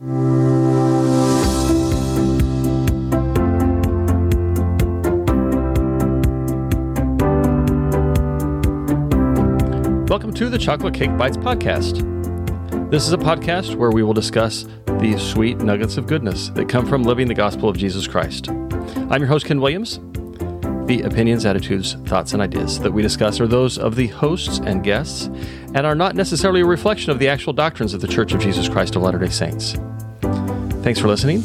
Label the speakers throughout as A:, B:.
A: Welcome to the Chocolate Cake Bites podcast. This is a podcast where we will discuss the sweet nuggets of goodness that come from living the gospel of Jesus Christ. I'm your host, Ken Williams. The opinions, attitudes, thoughts, and ideas that we discuss are those of the hosts and guests and are not necessarily a reflection of the actual doctrines of the Church of Jesus Christ of Latter day Saints. Thanks for listening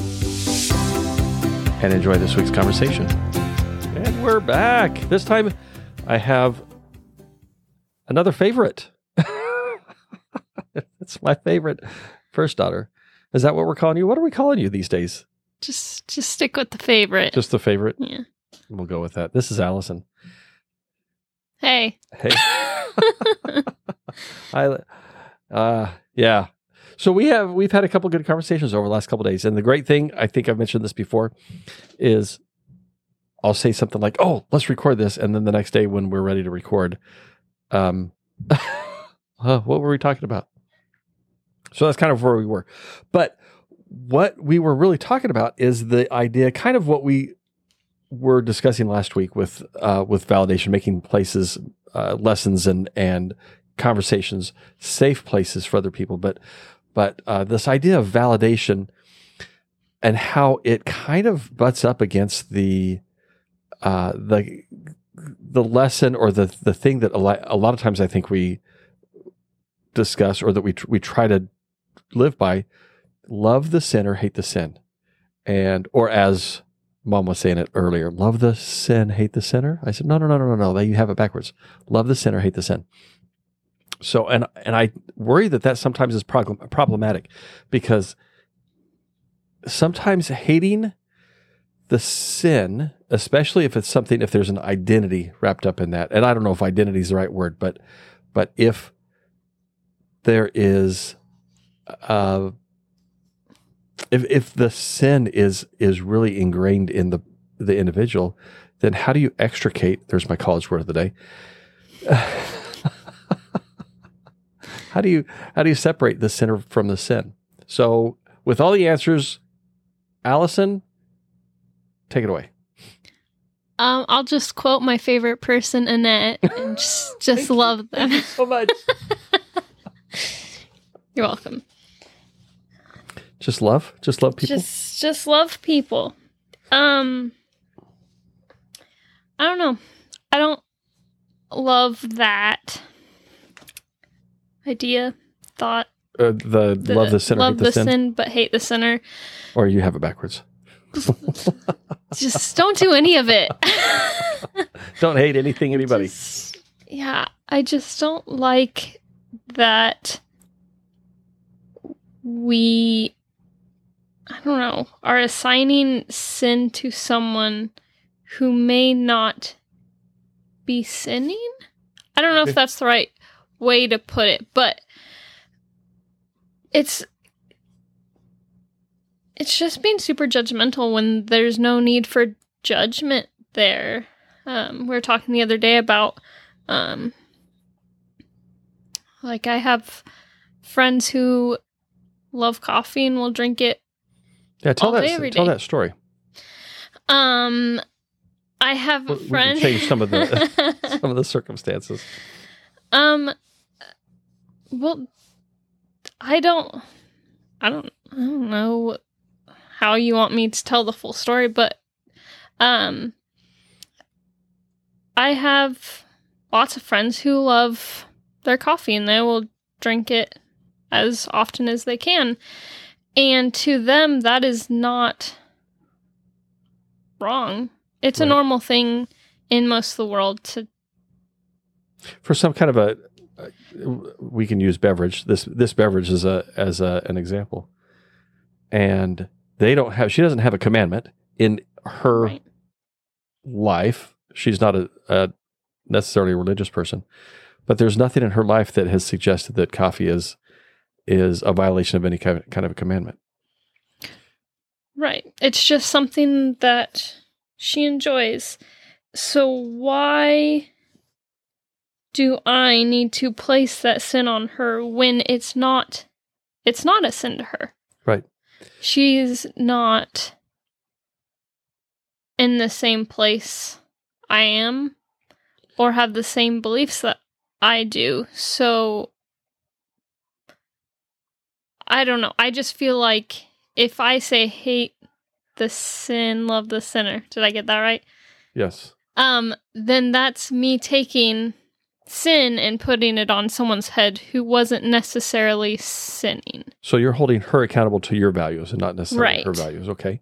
A: and enjoy this week's conversation. And we're back. This time I have another favorite. it's my favorite first daughter. Is that what we're calling you? What are we calling you these days?
B: Just just stick with the favorite.
A: Just the favorite?
B: yeah.
A: We'll go with that. This is Allison.
B: Hey.
A: Hey. I uh yeah. So we have we've had a couple good conversations over the last couple days. And the great thing, I think I've mentioned this before, is I'll say something like, "Oh, let's record this," and then the next day when we're ready to record, um, uh, what were we talking about? So that's kind of where we were. But what we were really talking about is the idea, kind of what we were discussing last week with uh, with validation, making places, uh, lessons, and and conversations safe places for other people. But but uh, this idea of validation and how it kind of butts up against the uh, the the lesson or the the thing that a lot, a lot of times I think we discuss or that we tr- we try to live by love the sinner hate the sin and or as mom was saying it earlier love the sin hate the sinner. I said no no no no no no you have it backwards. Love the sinner hate the sin. So and and I worry that that sometimes is prog- problematic because sometimes hating the sin, especially if it's something, if there's an identity wrapped up in that, and I don't know if identity is the right word, but but if there is, uh, if if the sin is is really ingrained in the the individual, then how do you extricate? There's my college word of the day. how do you how do you separate the sinner from the sin? So, with all the answers, Allison, take it away.
B: Um, I'll just quote my favorite person, Annette, and just just love them.
A: so much.
B: You're welcome.
A: Just love, just love people.
B: Just just love people. Um I don't know. I don't love that idea, thought.
A: uh, the,
B: the-
A: love the sinner,
B: love
A: hate the, sin,
B: but hate the sinner.
A: or you have it backwards.
B: Just don't do any of it.
A: Don't hate anything, anybody.
B: Just- yeah, I just don't like that we I don't know, are assigning sin to someone who may not be sinning. I don't know if that's the right way to put it, but it's it's just being super judgmental when there's no need for judgment there. Um, we were talking the other day about, um, like I have friends who love coffee and will drink it.
A: Yeah, tell that
B: day,
A: tell
B: day.
A: that story.
B: Um, I have
A: We-
B: a
A: we can change some of the- Some of the circumstances.
B: um, well, I don't, I don't, I don't know how you want me to tell the full story, but um, I have lots of friends who love their coffee and they will drink it as often as they can. And to them, that is not wrong. It's
A: Right.
B: a normal thing in most of the world to
A: For some kind of a, uh, we can use beverage. This this beverage is a as a, an example, and they don't have. She doesn't have a commandment in her
B: Right.
A: life. She's not a, a necessarily a religious person, but there's nothing in her life that has suggested that coffee is is a violation of any kind of, a commandment.
B: Right. It's just something that she enjoys. So why do I need to place that sin on her when it's not it's not a sin to her?
A: Right.
B: she's not in the same place I am or have the same beliefs that I do. So I don't know. I just feel like if I say hate the sin, love the sinner, did I get that right?
A: Yes.
B: Um, then that's me taking sin and putting it on someone's head who wasn't necessarily sinning.
A: So you're holding her accountable to your values and not necessarily her values. Okay.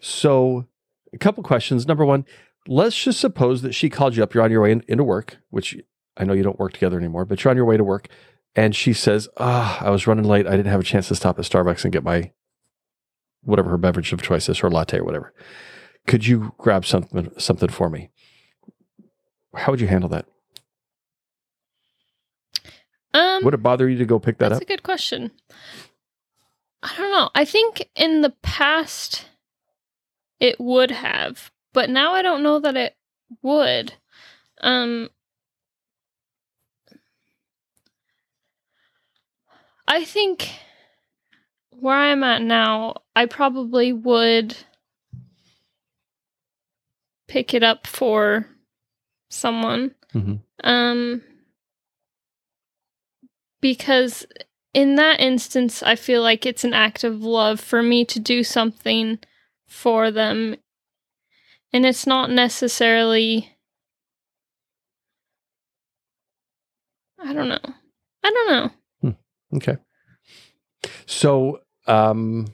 A: So a couple questions. Number one, let's just suppose that she called you up. You're on your way in, into work, which I know you don't work together anymore, but you're on your way to work. And she says, Ah, I was running late. I didn't have a chance to stop at Starbucks and get my whatever her beverage of choice is, or latte or whatever. Could you grab something something for me? How would you handle that?
B: Um,
A: Would it bother you to go pick that
B: That's
A: up?
B: That's a good question. I don't know. I think in the past it would have, but now I don't know that it would. Um I think where I'm at now, I probably would pick it up for someone.
A: Mhm.
B: Um because in that instance, I feel like it's an act of love for me to do something for them. And it's not necessarily. I don't know. I don't know.
A: Okay. So, um,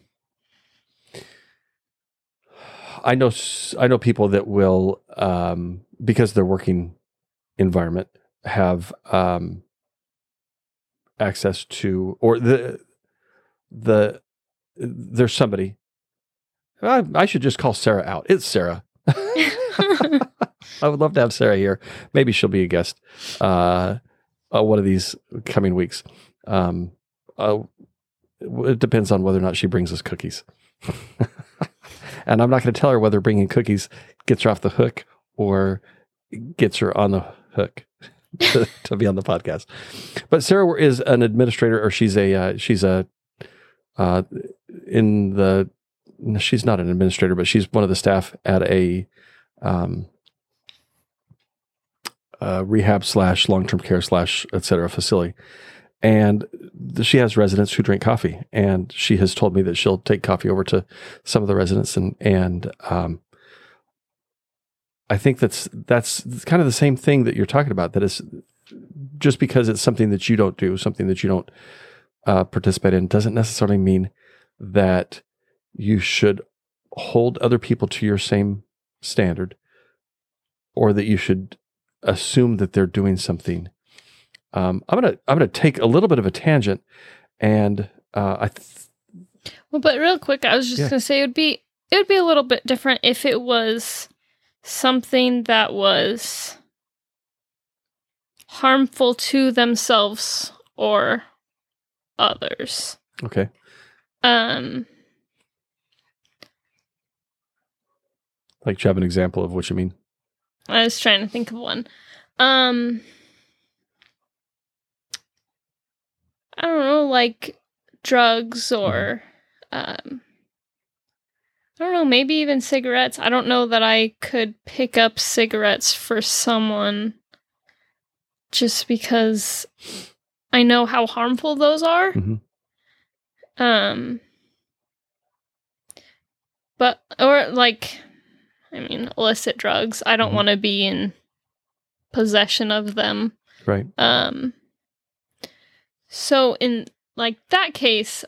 A: I know I know people that will, um, because their working environment have um, access to, or the the there's somebody. I, I should just call Sarah out. It's Sarah. I would love to have Sarah here. Maybe she'll be a guest uh, uh, one of these coming weeks. Um, uh, it depends on whether or not she brings us cookies. and I'm not going to tell her whether bringing cookies gets her off the hook or gets her on the hook to, to be on the podcast. But Sarah is an administrator, or she's a uh, she's a uh, in the she's not an administrator, but she's one of the staff at a um, uh, rehab slash long term care slash et cetera facility. And she has residents who drink coffee, and she has told me that she'll take coffee over to some of the residents, and and um, I think that's that's kind of the same thing that you're talking about. That is just because it's something that you don't do, something that you don't uh, participate in, doesn't necessarily mean that you should hold other people to your same standard, or that you should assume that they're doing something. Um, I'm gonna I'm gonna take a little bit of a tangent, and uh, I th-
B: Well, but real quick, I was just
A: Yeah.
B: gonna say it would be it would be a little bit different if it was something that was harmful to themselves or others.
A: okay.
B: Um,
A: Like, do you have an example of what you mean?
B: I was trying to think of one. Um, I don't know, like drugs or um, I don't know, maybe even cigarettes. I don't know that I could pick up cigarettes for someone just because I know how harmful those are.
A: Mhm.
B: Um, but or like, I mean, illicit drugs. I don't
A: Mhm.
B: want to be in possession of them.
A: Right.
B: Um, so in like that case,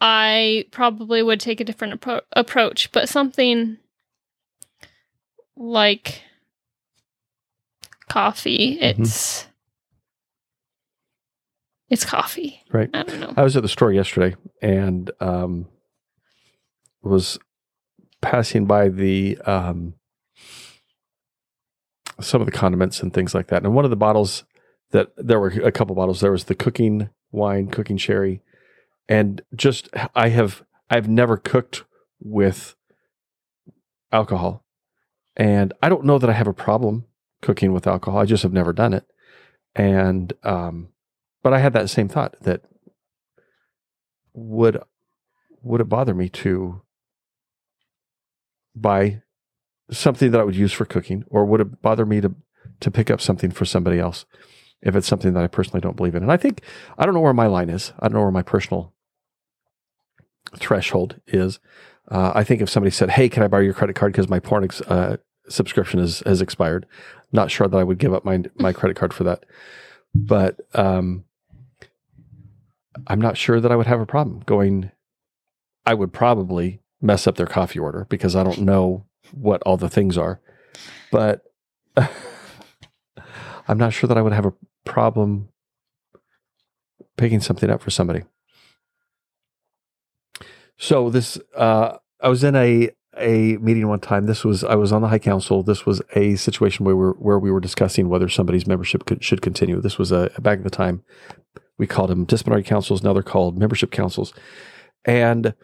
B: I probably would take a different appro- approach, but something like coffee,
A: Mhm.
B: it's it's coffee.
A: Right.
B: I don't know.
A: I was at the store yesterday and um, was passing by the um, some of the condiments and things like that. And one of the bottles that there were a couple bottles. There was the cooking wine, cooking sherry, and just I have I've never cooked with alcohol, and I don't know that I have a problem cooking with alcohol. I just have never done it, and um, but I had that same thought that would would it bother me to buy something that I would use for cooking, or would it bother me to to pick up something for somebody else if it's something that I personally don't believe in? And I think I don't know where my line is. I don't know where my personal threshold is. Uh, I think if somebody said, "Hey, can I borrow your credit card because my porn ex- uh, subscription is, has expired," not sure that I would give up my my credit card for that. But um, I'm not sure that I would have a problem going. I would probably mess up their coffee order because I don't know what all the things are. But I'm not sure that I would have a problem picking something up for somebody. So this, uh, I was in a a meeting one time. This was I was on the High Council. This was a situation where we were where we were discussing whether somebody's membership could, should continue. This was a back at the time we called them disciplinary councils. Now they're called membership councils, and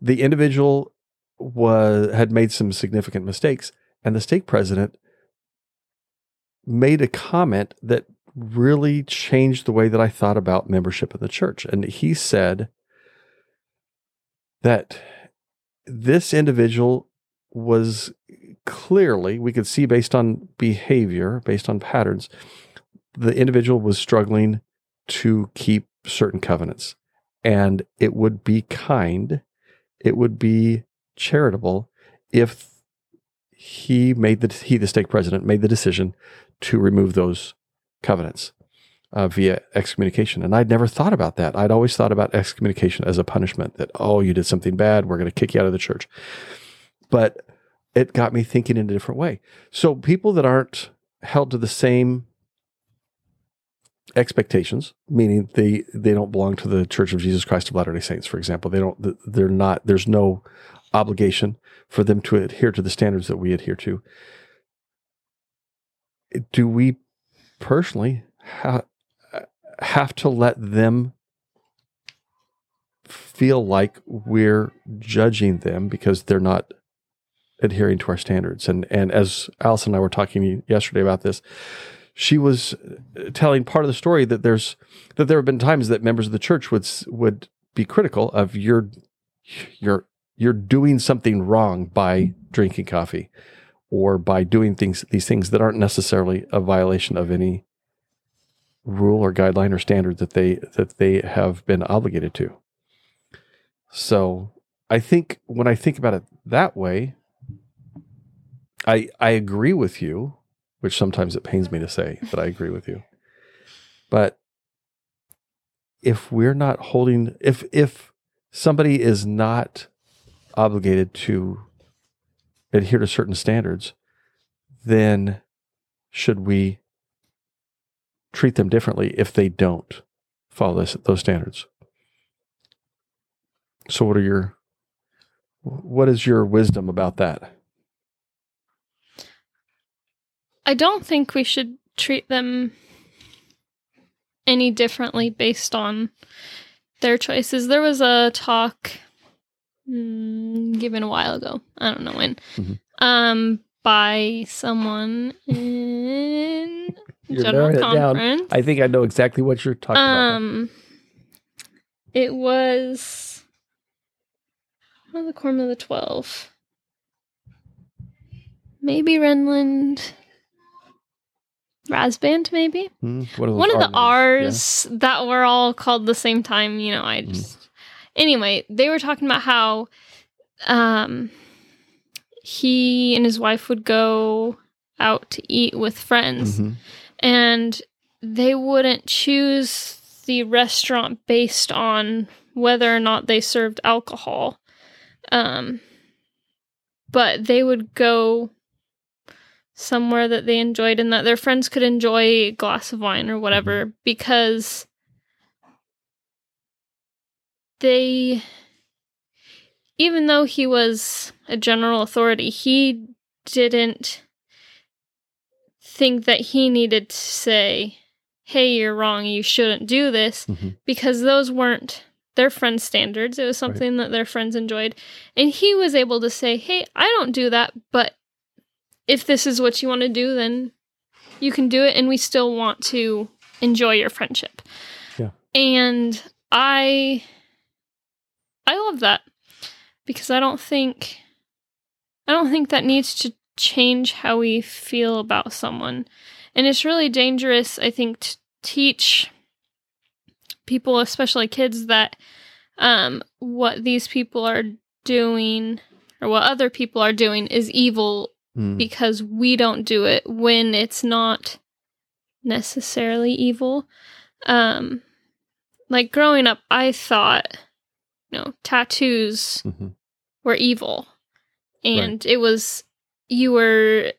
A: the individual was had made some significant mistakes, and the stake president made a comment that really changed the way that I thought about membership in the church. And he said that this individual was clearly, we could see based on behavior, based on patterns, the individual was struggling to keep certain covenants. And it would be kind, it would be charitable if he made the he the stake president made the decision to remove those covenants uh, via excommunication. And I'd never thought about that. I'd always thought about excommunication as a punishment that, oh, you did something bad. We're going to kick you out of the church. But it got me thinking in a different way. So people that aren't held to the same expectations, meaning they they don't belong to the Church of Jesus Christ of Latter-day Saints, for example. They don't they're not there's no obligation for them to adhere to the standards that we adhere to. Do we personally ha- have to let them feel like we're judging them because they're not adhering to our standards? And and as Allison and I were talking yesterday about this, she was telling part of the story that there's that there have been times that members of the church would would be critical of your your you're doing something wrong by drinking coffee or by doing things these things that aren't necessarily a violation of any rule or guideline or standard that they that they have been obligated to. So I think when I think about it that way, I I agree with you, which sometimes it pains me to say that I agree with you. But if we're not holding if if somebody is not obligated to adhere to certain standards, then should we treat them differently if they don't follow this, those standards? So, what are your what is your wisdom about that?
B: I don't think we should treat them any differently based on their choices. There was a talk mm, given a while ago. I don't know when. Mm-hmm. Um, by someone in general conference.
A: I think I know exactly what you're talking about. um,
B: about. It was one of the Quorum of the Twelve. Maybe Renlund. Rasband, maybe mm, one, one of, the R's yeah. that were all called the same time. You know, I hmm. just mm anyway, they were talking about how um, he and his wife would go out to eat with friends mm-hmm. and they wouldn't choose the restaurant based on whether or not they served alcohol. Um, but they would go somewhere that they enjoyed and that their friends could enjoy a glass of wine or whatever mm-hmm. because they even though he was a general authority, he didn't think that he needed to say, Hey, you're wrong, you shouldn't do this, mm-hmm. because those weren't their friends' standards. It was something right. that their friends enjoyed. And he was able to say, Hey, I don't do that, but if this is what you want to do, then you can do it, and we still want to enjoy your friendship.
A: Yeah.
B: And I I love that. because I don't think I don't think that needs to change how we feel about someone. And it's really dangerous, I think, to teach people, especially kids, that um, what these people are doing or what other people are doing is evil
A: Mm.
B: because we don't do it when it's not necessarily evil. Um, like growing up, I thought, know, tattoos
A: Mhm.
B: were evil, and it was you were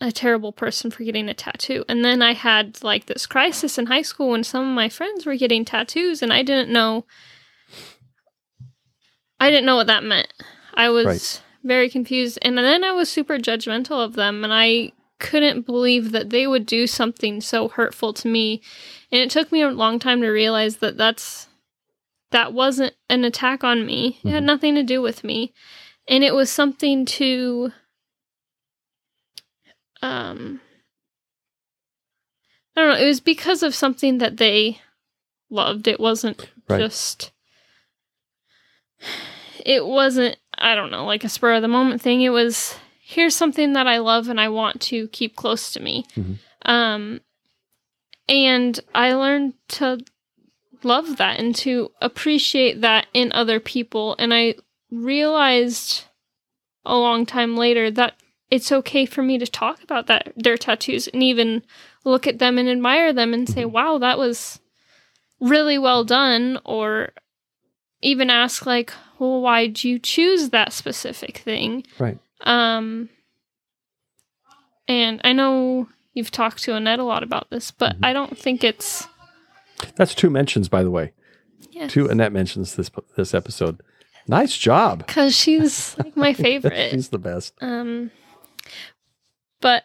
B: a terrible person for getting a tattoo. And then I had like this crisis in high school when some of my friends were getting tattoos, and I didn't know. I didn't know what that meant. I was
A: Right.
B: very confused, and then I was super judgmental of them, and I couldn't believe that they would do something so hurtful to me. And it took me a long time to realize that that's that wasn't an attack on me. It had
A: Mhm.
B: nothing to do with me. And it was something to um I don't know, it was because of something that they loved. It wasn't
A: Right.
B: just it wasn't I don't know, like a spur of the moment thing. It was here's something that I love and I want to keep close to me.
A: Mhm.
B: Um and I learned to love that and to appreciate that in other people and I realized a long time later that it's okay for me to talk about that their tattoos and even look at them and admire them and say
A: Mhm.
B: wow that was really well done or even ask like well why'd you choose that specific thing
A: Right.
B: um and i know you've talked to annette a lot about this but
A: Mhm.
B: i don't think it's
A: That's two mentions, by the way.
B: yes,
A: Two Annette mentions this this episode. Nice job.
B: because she's like my favorite
A: She's the best.
B: Um, but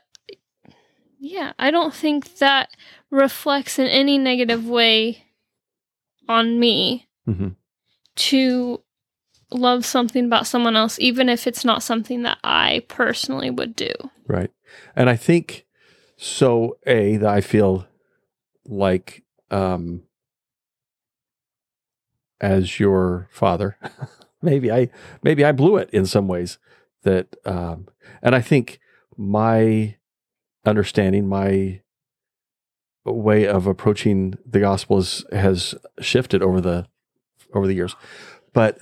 B: yeah, I don't think that reflects in any negative way on me
A: hmm
B: to love something about someone else, even if it's not something that I personally would do.
A: Right. And I think so A, that I feel like um as your father, maybe I maybe I blew it in some ways that um and I think my understanding, my way of approaching the gospel is, has shifted over the over the years. But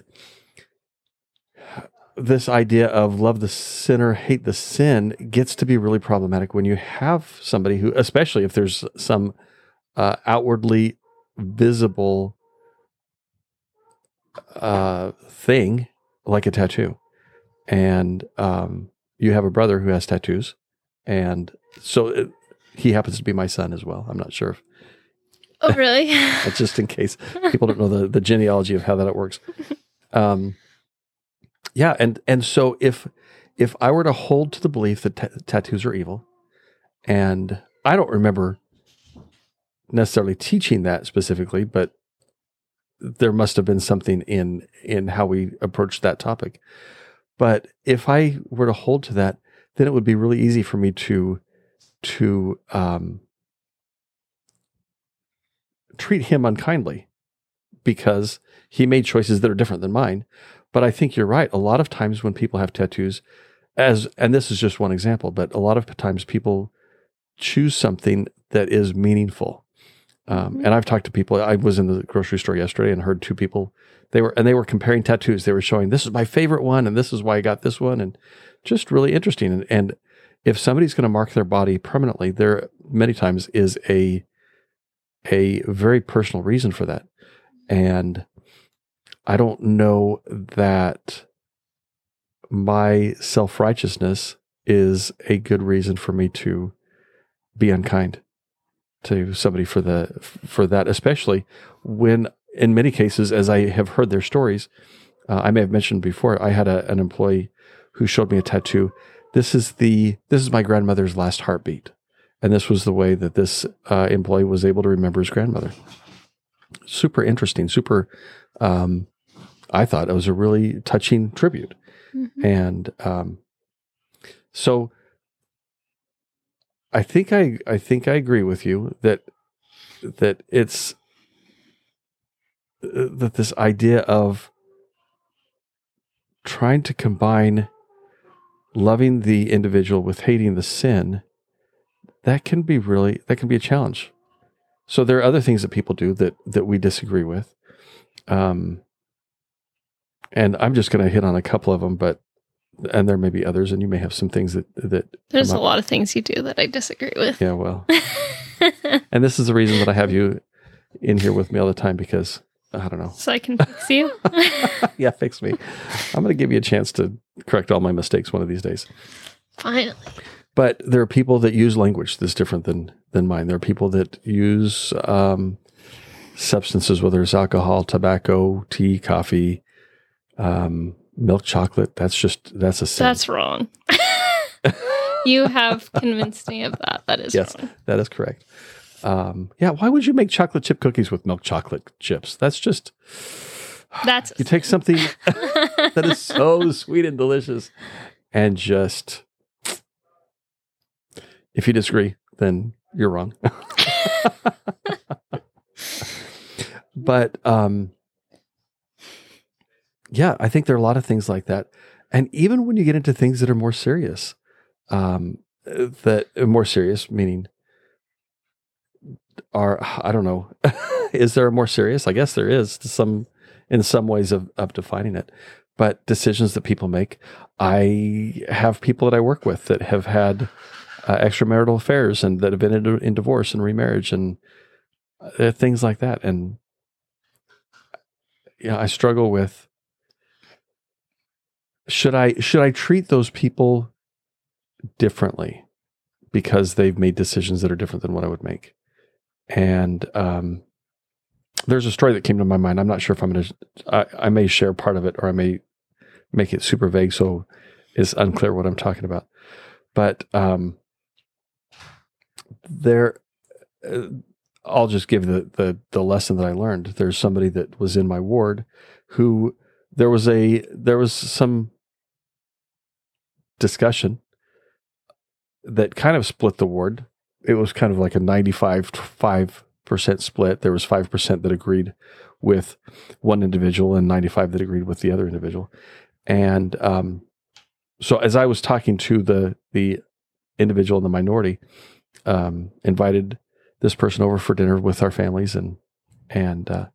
A: this idea of love the sinner, hate the sin gets to be really problematic when you have somebody who, especially if there's some uh, outwardly visible uh, thing like a tattoo, and um, you have a brother who has tattoos, and so it, he happens to be my son as well. I'm not sure if
B: Oh, really?
A: just in case people don't know the, the genealogy of how that works. Um, yeah, and and so if if I were to hold to the belief that ta- tattoos are evil, and I don't remember necessarily teaching that specifically, but there must have been something in in how we approached that topic. But if I were to hold to that, then it would be really easy for me to to um, treat him unkindly because he made choices that are different than mine. But I think you're right. A lot of times when people have tattoos, as and this is just one example, but a lot of times people choose something that is meaningful. Um,
B: Mhm.
A: And I've talked to people. I was in the grocery store yesterday and heard two people. They were and they were comparing tattoos. They were showing this is my favorite one, and this is why I got this one, and just really interesting. And, and if somebody's going to mark their body permanently, there many times is a a very personal reason for that. And I don't know that my self righteousness is a good reason for me to be unkind to somebody for the for that, especially when in many cases, as I have heard their stories, uh, I may have mentioned before, I had a, an employee who showed me a tattoo. This is the this is my grandmother's last heartbeat, and this was the way that this uh, employee was able to remember his grandmother. Super interesting. Super. Um, I thought it was a really touching tribute,
B: Mhm.
A: and um, so I think I I think I agree with you that that it's uh, that this idea of trying to combine loving the individual with hating the sin, that can be really that can be a challenge. So there are other things that people do that that we disagree with. Um, and I'm just going to hit on a couple of them, but and there may be others, and you may have some things that that
B: There's a lot of things you do that I disagree with.
A: Yeah, well, and this is the reason that I have you in here with me all the time because I don't know.
B: so I can fix you.
A: yeah, fix me. I'm going to give you a chance to correct all my mistakes one of these days.
B: Finally.
A: But there are people that use language that's different than than mine. There are people that use um, substances, whether it's alcohol, tobacco, tea, coffee, um, milk chocolate. That's just that's a sin.
B: That's wrong. you have convinced me of that. That is
A: Yes.
B: wrong.
A: that is correct. Um, yeah, why would you make chocolate chip cookies with milk chocolate chips? That's just
B: That's
A: you take something that is so sweet and delicious and just if you disagree then you're wrong but um yeah i think there are a lot of things like that and even when you get into things that are more serious um that more serious meaning are i don't know is there a more serious i guess there is some in some ways of, of defining it. But decisions that people make, I have people that I work with that have had uh, extramarital affairs and that have been in, in divorce and remarriage and uh, things like that. And yeah, I struggle with should I should I treat those people differently because they've made decisions that are different than what I would make. And um, there's a story that came to my mind. I'm not sure if I'm going to, I, may share part of it or I may make it super vague. So it's unclear what I'm talking about. But um, there, uh, I'll just give the, the, the lesson that I learned. There's somebody that was in my ward who there was a, there was some discussion that kind of split the ward. It was kind of like a 95 5% split. There was five percent that agreed with one individual and ninety five that agreed with the other individual. And um, so, as I was talking to the the individual in the minority, um, invited this person over for dinner with our families, and and uh,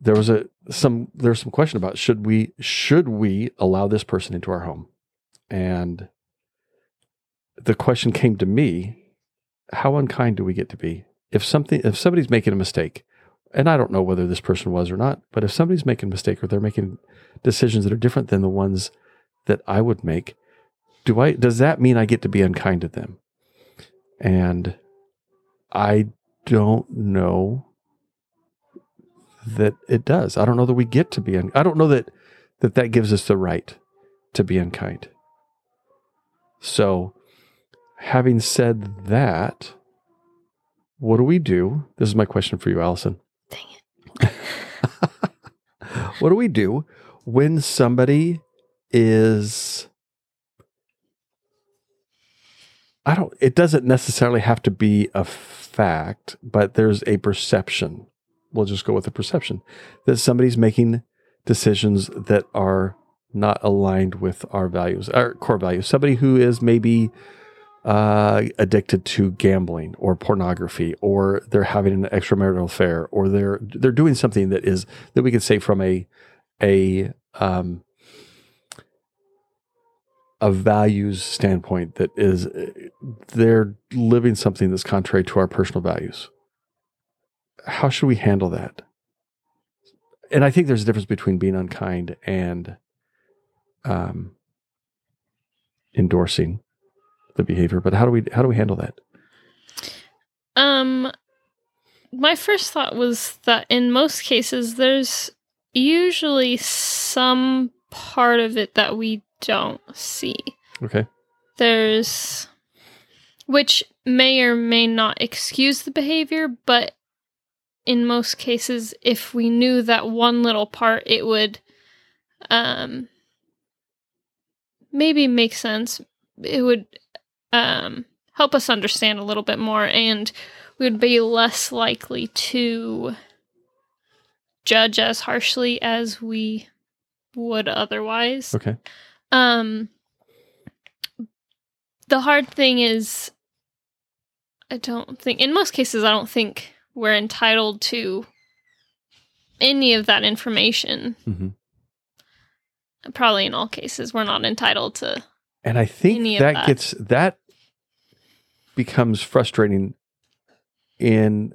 A: there was a some there was some question about should we should we allow this person into our home, and the question came to me: How unkind do we get to be? if something if somebody's making a mistake and i don't know whether this person was or not but if somebody's making a mistake or they're making decisions that are different than the ones that i would make do i does that mean i get to be unkind to them? And i don't know that it does. I don't know that we get to be un- i don't know that that that gives us the right to be unkind so having said that what do we do? This is my question for you, Allison.
B: Dang it.
A: what do we do when somebody is I don't it doesn't necessarily have to be a fact, but there's a perception. We'll just go with the perception that somebody's making decisions that are not aligned with our values, our core values. Somebody who is maybe uh, addicted to gambling or pornography, or they're having an extramarital affair, or they're they're doing something that is that we could say from a a um, a values standpoint that is they're living something that's contrary to our personal values. How should we handle that? And I think there's a difference between being unkind and um, endorsing the behavior. But how do we how do we handle that?
B: Um, my first thought was that in most cases, there's usually some part of it that we don't see.
A: Okay.
B: There's, which may or may not excuse the behavior, but in most cases, if we knew that one little part, it would, um, maybe make sense. It would, um, help us understand a little bit more, and we would be less likely to judge as harshly as we would otherwise.
A: Okay.
B: Um the hard thing is I don't think in most cases I don't think we're entitled to any of that information.
A: hmm
B: Probably in all cases we're not entitled to
A: And I think that,
B: that.
A: gets that becomes frustrating in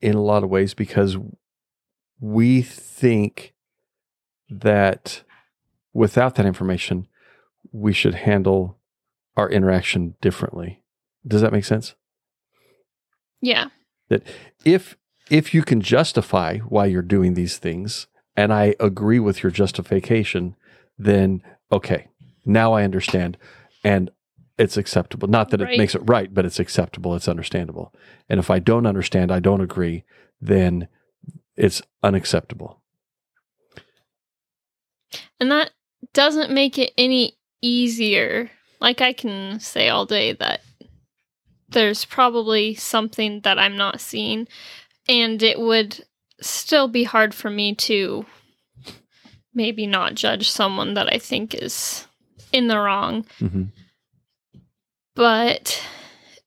A: in a lot of ways because we think that without that information we should handle our interaction differently. Does that make sense?
B: yeah.
A: That if if you can justify why you're doing these things and i agree with your justification then okay now i understand. And it's acceptable. Not that it makes it right but it's acceptable. It's understandable. And if i don't understand i don't agree then it's unacceptable.
B: And that doesn't make it any easier. Like I can say all day that there's probably something that I'm not seeing, and it would still be hard for me to maybe not judge someone that I think is in the wrong.
A: hmm
B: But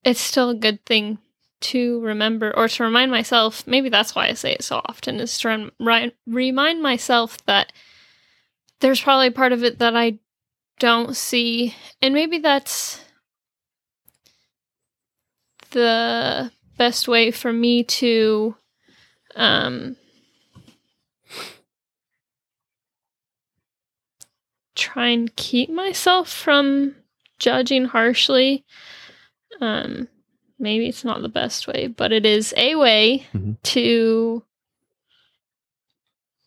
B: it's still a good thing to remember or to remind myself. Maybe that's why I say it so often is to rem- remind myself that there's probably part of it that I don't see. And maybe that's the best way for me to um try and keep myself from judging harshly. Um maybe it's not the best way, but it is a way
A: Mhm.
B: to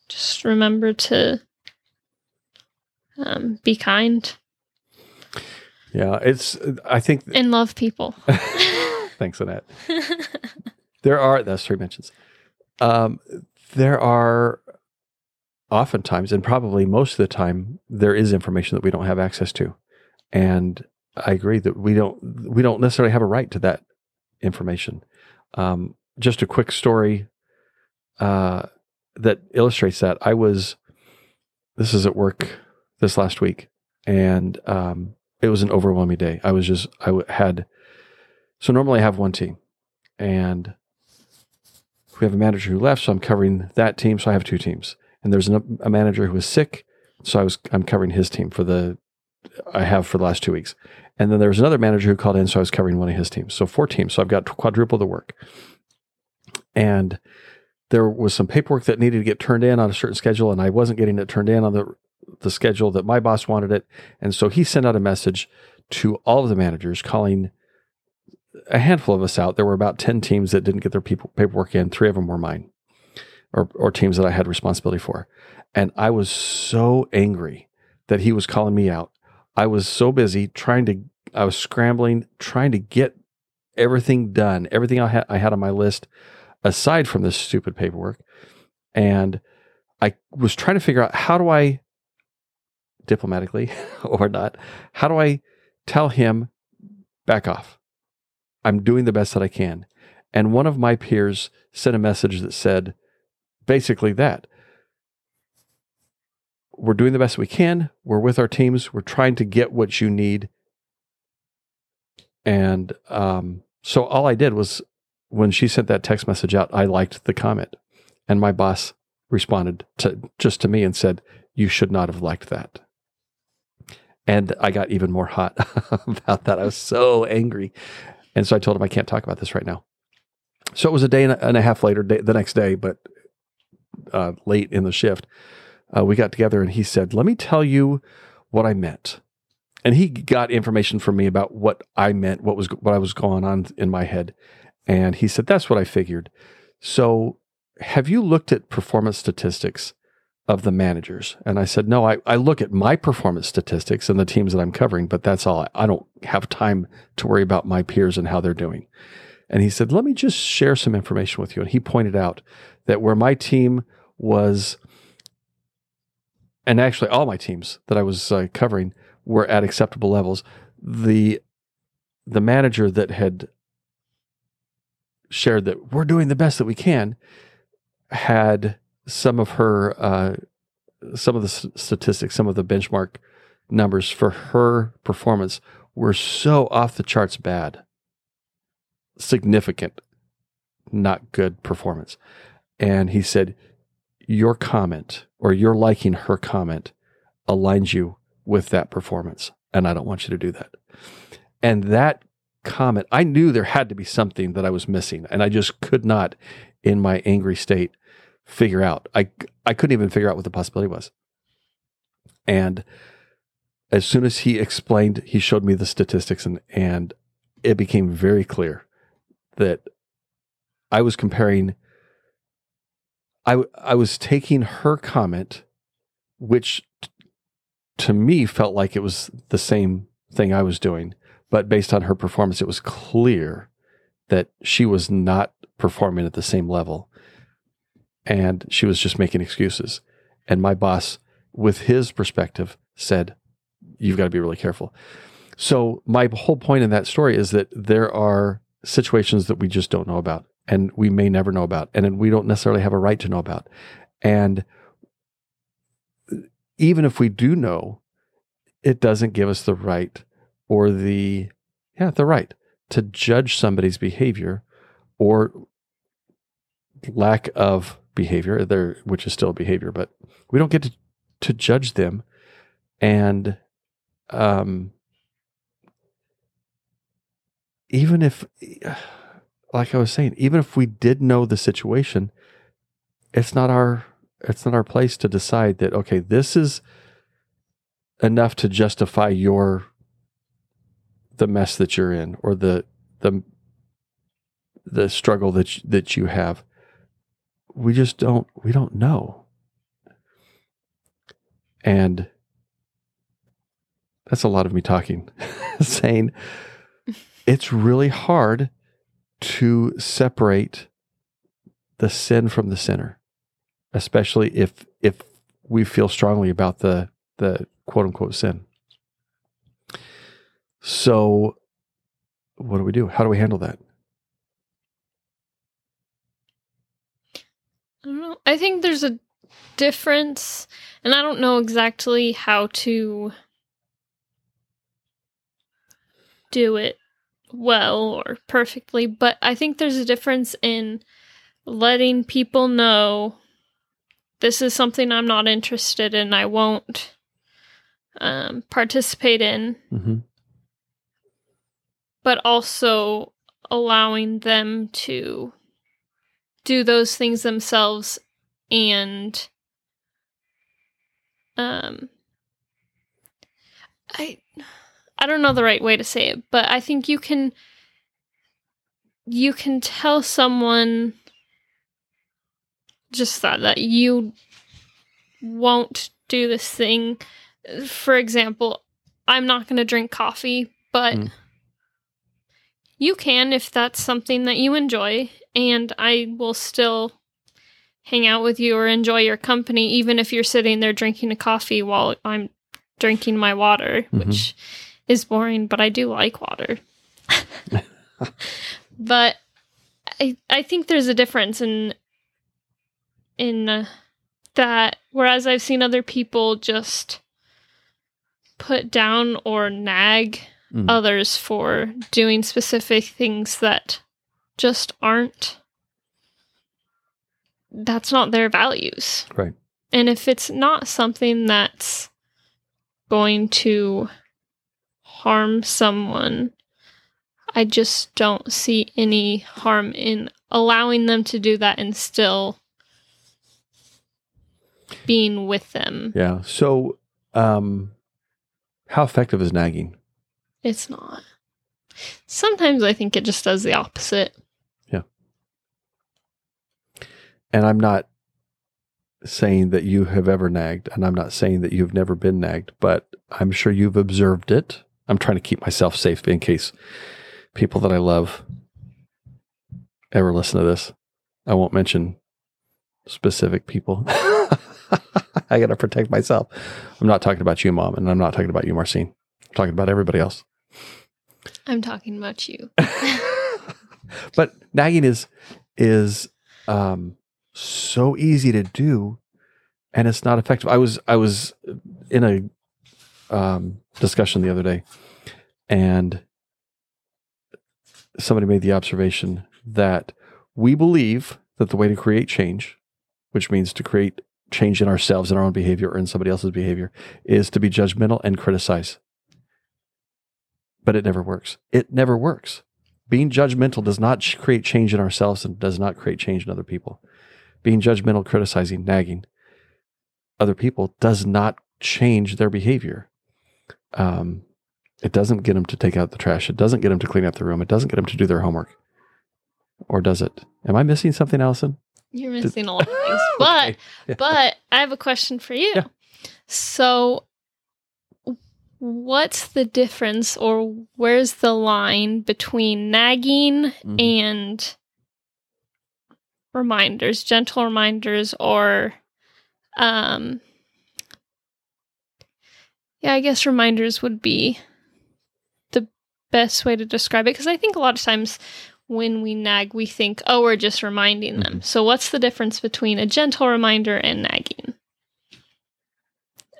B: just remember to um, be kind
A: yeah it's i think
B: and love people.
A: thanks annette there are that's three mentions um, there are oftentimes and probably most of the time there is information that we don't have access to. And i agree that we don't we don't necessarily have a right to that information. Um, just a quick story uh, that illustrates that. I was this is at work this last week and um, it was an overwhelming day. I was just i had so normally i have one team and we have a manager who left, so I'm covering that team. So I have two teams, and there's an, a manager who was sick, so I was I'm covering his team for the I have for the last two weeks, and then there was another manager who called in, so I was covering one of his teams. So four teams. So I've got quadruple the work, and there was some paperwork that needed to get turned in on a certain schedule, and I wasn't getting it turned in on the the schedule that my boss wanted it, and so he sent out a message to all of the managers calling a handful of us out. There were about 10 teams that didn't get their people, paperwork in. Three of them were mine or, or teams that I had responsibility for. And I was so angry that he was calling me out. I was so busy trying to, I was scrambling, trying to get everything done, everything I had, I had on my list aside from this stupid paperwork. And I was trying to figure out how do I diplomatically or not, how do I tell him back off? I'm doing the best that I can. And one of my peers sent a message that said basically that we're doing the best we can. We're with our teams. We're trying to get what you need. And um, so all I did was when she sent that text message out, I liked the comment. And my boss responded to just to me and said, You should not have liked that. And I got even more hot about that. I was so angry. And so I told him I can't talk about this right now. So it was a day and a, half later, day, the next day, but uh, late in the shift, uh, we got together and he said, Let me tell you what I meant. And he got information from me about what I meant, what was what I was going on in my head. And he said, That's what I figured. So have you looked at performance statistics of the managers? And I said, No, I, I look at my performance statistics and the teams that I'm covering, but that's all. I don't have time to worry about my peers and how they're doing. And he said, Let me just share some information with you. And he pointed out that where my team was, and actually all my teams that I was uh, covering were at acceptable levels, the the manager that had shared that we're doing the best that we can had some of her uh, some of the statistics, some of the benchmark numbers for her performance were so off the charts bad, significant, not good performance. And he said, Your comment or your liking her comment aligns you with that performance. And I don't want you to do that. And that comment, I knew there had to be something that I was missing. And I just could not, in my angry state, figure out. I, I couldn't even figure out what the possibility was. And as soon as he explained, he showed me the statistics and, and it became very clear that I was comparing, I, I was taking her comment, which t- to me felt like it was the same thing I was doing, but based on her performance, it was clear that she was not performing at the same level and she was just making excuses. And my boss, with his perspective, said, You've got to be really careful. So, my whole point in that story is that there are situations that we just don't know about and we may never know about and we don't necessarily have a right to know about. And even if we do know, it doesn't give us the right or the, yeah, the right to judge somebody's behavior or lack of behavior there which is still behavior but we don't get to, to judge them and um even if like i was saying even if we did know the situation it's not our it's not our place to decide that okay this is enough to justify your the mess that you're in or the the the struggle that you, that you have. We just don't we don't know. And that's a lot of me talking saying it's really hard to separate the sin from the sinner especially if if we feel strongly about the the quote unquote sin. So what do we do? How do we handle that?
B: I don't know. I think there's a difference, and I don't know exactly how to do it well or perfectly, but I think there's a difference in letting people know this is something I'm not interested in, I won't um, participate in,
A: mm-hmm.
B: but also allowing them to do those things themselves and um I I don't know the right way to say it, but I think you can you can tell someone just that that you won't do this thing. For example, I'm not going to drink coffee, but
A: Mm.
B: you can if that's something that you enjoy and I will still hang out with you or enjoy your company even if you're sitting there drinking a coffee while I'm drinking my water,
A: Mhm.
B: which is boring, but I do like water. but I I think there's a difference in in uh, that whereas I've seen other people just put down or nag
A: Mm.
B: others for doing specific things that just aren't that's not their values.
A: Right.
B: And if it's not something that's going to harm someone, I just don't see any harm in allowing them to do that and still being with them.
A: Yeah. So, um, how effective is nagging?
B: It's not. Sometimes I think it just does the opposite. Yeah.
A: And I'm not saying that you have ever nagged, and I'm not saying that you've never been nagged, but I'm sure you've observed it. I'm trying to keep myself safe in case people that I love ever listen to this. I won't mention specific people. I got to protect myself. I'm not talking about you, mom, and I'm not talking about you, Marcine. I'm talking about everybody else.
B: I'm talking about you.
A: but nagging is is um, so easy to do and it's not effective. I was I was in a um, discussion the other day, and somebody made the observation that we believe that the way to create change, which means to create change in ourselves in our own behavior or in somebody else's behavior, is to be judgmental and criticize. But it never works. It never works. Being judgmental does not create change in ourselves and does not create change in other people. Being judgmental, criticizing, nagging other people does not change their behavior. Um, it doesn't get them to take out the trash. It doesn't get them to clean up the room. It doesn't get them to do their homework. Or does it? Am I missing something, Allison?
B: You're missing a lot of things. But
A: Okay. Yeah.
B: but I have a question for you.
A: Yeah.
B: So what's the difference or where's the line between nagging
A: Mhm.
B: and reminders, gentle reminders or um yeah, I guess reminders would be the best way to describe it because I think a lot of times when we nag, we think, oh, we're just reminding them. So, what's the difference between a gentle reminder and nagging?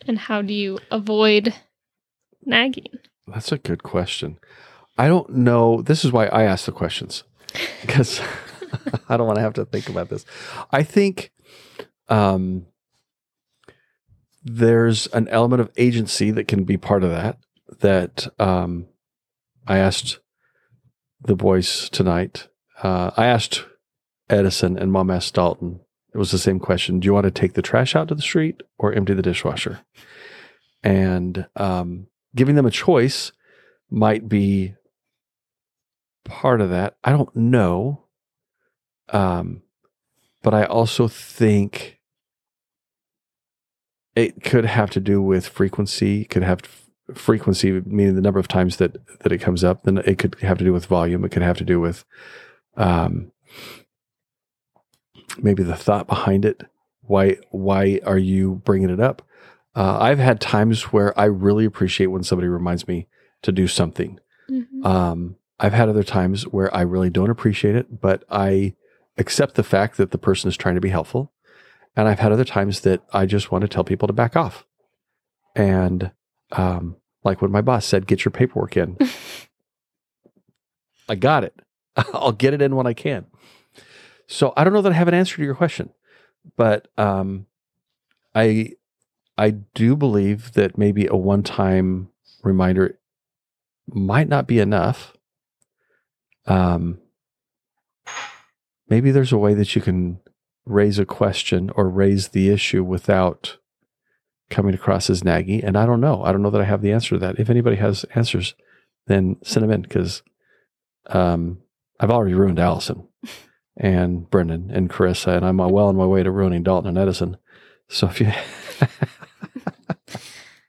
B: And how do you avoid nagging?
A: That's a good question. I don't know. This is why I ask the questions because I don't want to have to think about this. I think um, there's an element of agency that can be part of that. That um, I asked the boys tonight. Uh, I asked Edison and Mom asked Dalton. It was the same question. Do you want to take the trash out to the street or empty the dishwasher? And um, giving them a choice might be part of that. I don't know. Um, but I also think it could have to do with frequency. It could have frequency, meaning the number of times that that it comes up. Then it could have to do with volume. It could have to do with um, maybe the thought behind it. Why why are you bringing it up? Uh, I've had times where I really appreciate when somebody reminds me to do something.
B: Mhm.
A: Um, I've had other times where I really don't appreciate it, but I accept the fact that the person is trying to be helpful. And I've had other times that I just want to tell people to back off. And um, like when my boss said, get your paperwork in, I got it. I'll get it in when I can. So I don't know that I have an answer to your question, but um, I I do believe that maybe a one time reminder might not be enough. Um, maybe there's a way that you can raise a question or raise the issue without coming across as naggy. And I don't know. I don't know that I have the answer to that. If anybody has answers, then send them in because um, I've already ruined Allison and Brendan and Carissa, and I'm well on my way to ruining Dalton and Edison. So if you,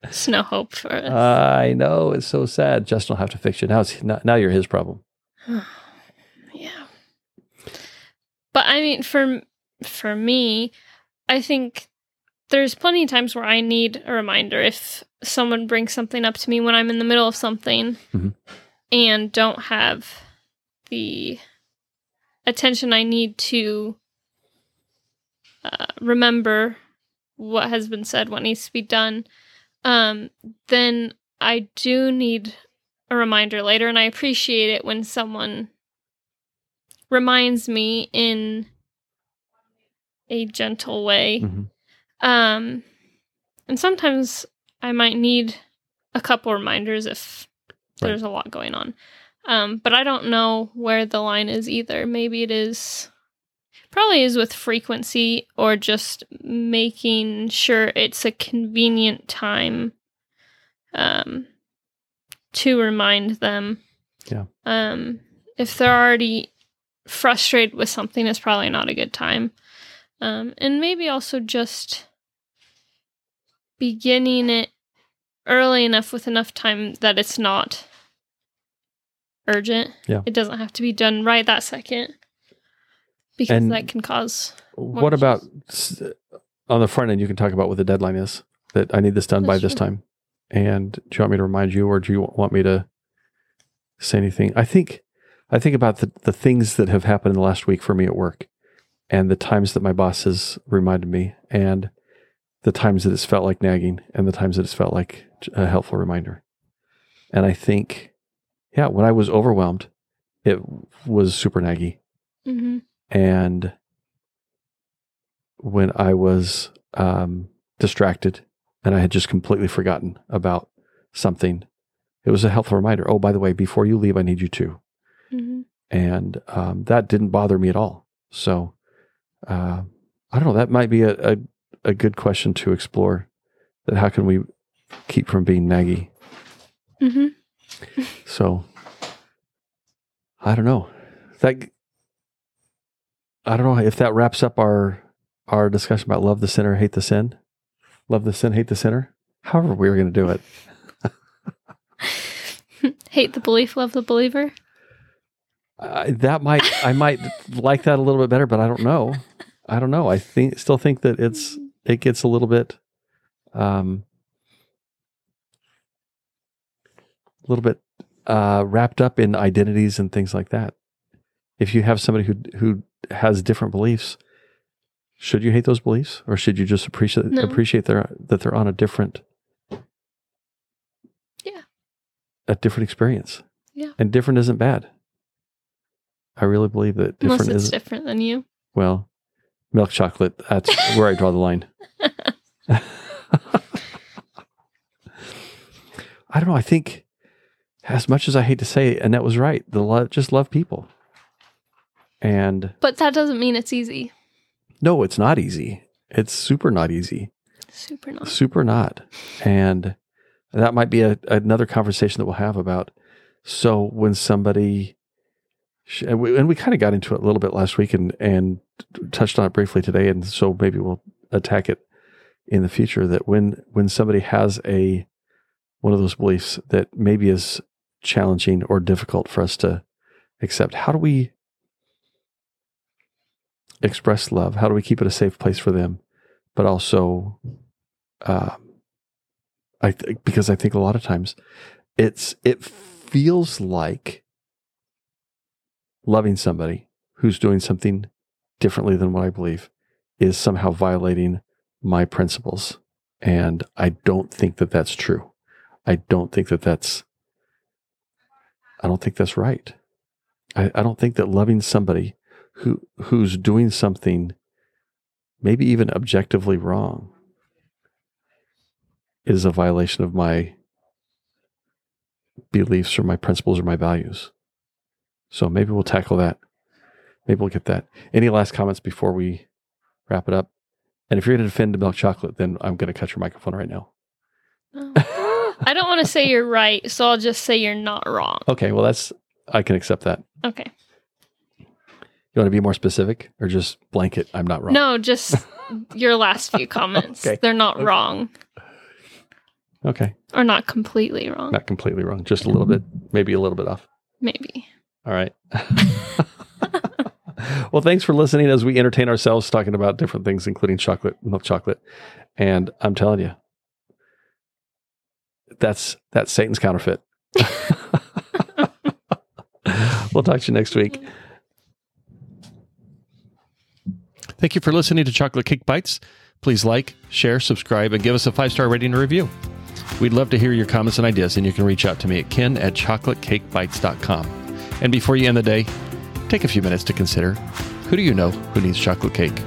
B: There's no hope for it.
A: I know it's so sad. Justin will have to fix you now. It's now, now you're his problem.
B: yeah. But I mean, for for me, I think there's plenty of times where I need a reminder if someone brings something up to me when I'm in the middle of something
A: Mhm.
B: and don't have the attention I need to uh, remember what has been said, what needs to be done, um, then I do need a reminder later, and I appreciate it when someone reminds me in a gentle way.
A: Mhm.
B: Um, and sometimes I might need a couple reminders if
A: Right.
B: there's a lot going on. Um, but I don't know where the line is either. Maybe it is, probably is with frequency or just making sure it's a convenient time um, to remind them.
A: Yeah.
B: Um, if they're already frustrated with something, it's probably not a good time. Um, and maybe also just beginning it early enough with enough time that it's not urgent.
A: Yeah.
B: It doesn't have to be done right that second because
A: And-
B: that can cause.
A: What
B: issues.
A: about on the front end? You can talk about what the deadline is that I need this done by
B: That's
A: this time. And do you want me to remind you, or do you want me to say anything? I think I think about the the things that have happened in the last week for me at work, and the times that my boss has reminded me, and the times that it's felt like nagging and the times that it's felt like a helpful reminder. And I think, yeah, when I was overwhelmed, it was super naggy.
B: Mm-hmm.
A: And when I was um, distracted and I had just completely forgotten about something, it was a helpful reminder. Oh, by the way, before you leave, I need you to.
B: Mm-hmm.
A: And um, that didn't bother me at all. So uh, I don't know. That might be a, a, a good question to explore. That how can we keep from being naggy?
B: Mm-hmm.
A: So I don't know. That I don't know if that wraps up our our discussion about love the sinner, hate the sin. Love the sin, hate the sinner. However, we are going to do it.
B: Hate the belief, love the believer.
A: Uh, that might I might like that a little bit better, but I don't know. I don't know. I think still think that it's it gets a little bit um a little bit uh wrapped up in identities and things like that. If you have somebody who who has different beliefs, should you hate those beliefs or should you just appreciate
B: No.
A: appreciate their that they're on a different
B: Yeah.
A: a different experience.
B: Yeah.
A: And different isn't bad. I really believe that different
B: Unless it's
A: is
B: different than you.
A: well, milk chocolate, that's where I draw the line. I don't know. I think, as much as I hate to say it, Annette was right. The lo- just love people, and
B: But that doesn't mean it's easy.
A: no, it's not easy. It's super not easy.
B: Super not.
A: Super not. And that might be a, another conversation that we'll have about. So when somebody, and we, and we kind of got into it a little bit last week and and touched on it briefly today, and so maybe we'll attack it in the future. That when when somebody has a one of those beliefs that maybe is challenging or difficult for us to accept, how do we express love? How do we keep it a safe place for them, but also um, I think because I think a lot of times it's it feels like loving somebody who's doing something differently than what I believe is somehow violating my principles, and I don't think that that's true. I don't think that that's I don't think that's right. I, I don't think that loving somebody who who's doing something maybe even objectively wrong is a violation of my beliefs or my principles or my values. So maybe we'll tackle that. Maybe we'll get that. Any last comments before we wrap it up? And if you're going to defend the milk chocolate, then I'm going to cut your microphone right now.
B: Oh. I don't want to say you're right, so I'll just say you're not wrong.
A: Okay, well that's I can accept that.
B: Okay.
A: You want to be more specific or just blanket? I'm not wrong.
B: No, just your last few comments.
A: Okay.
B: They're not
A: Okay.
B: wrong
A: Okay,
B: or not completely wrong.
A: not completely wrong. Just a little bit, maybe a little bit off.
B: Maybe.
A: All right. well, thanks for listening as we entertain ourselves talking about different things, including chocolate, milk chocolate. And I'm telling you, that's that's Satan's counterfeit. we'll talk to you next week. Thank you for listening to Chocolate Cake Bites. Please like, share, subscribe, and give us a five star rating and review. We'd love to hear your comments and ideas, and you can reach out to me at ken at chocolatecakebites.com. And before you end the day, take a few minutes to consider who do you know who needs chocolate cake?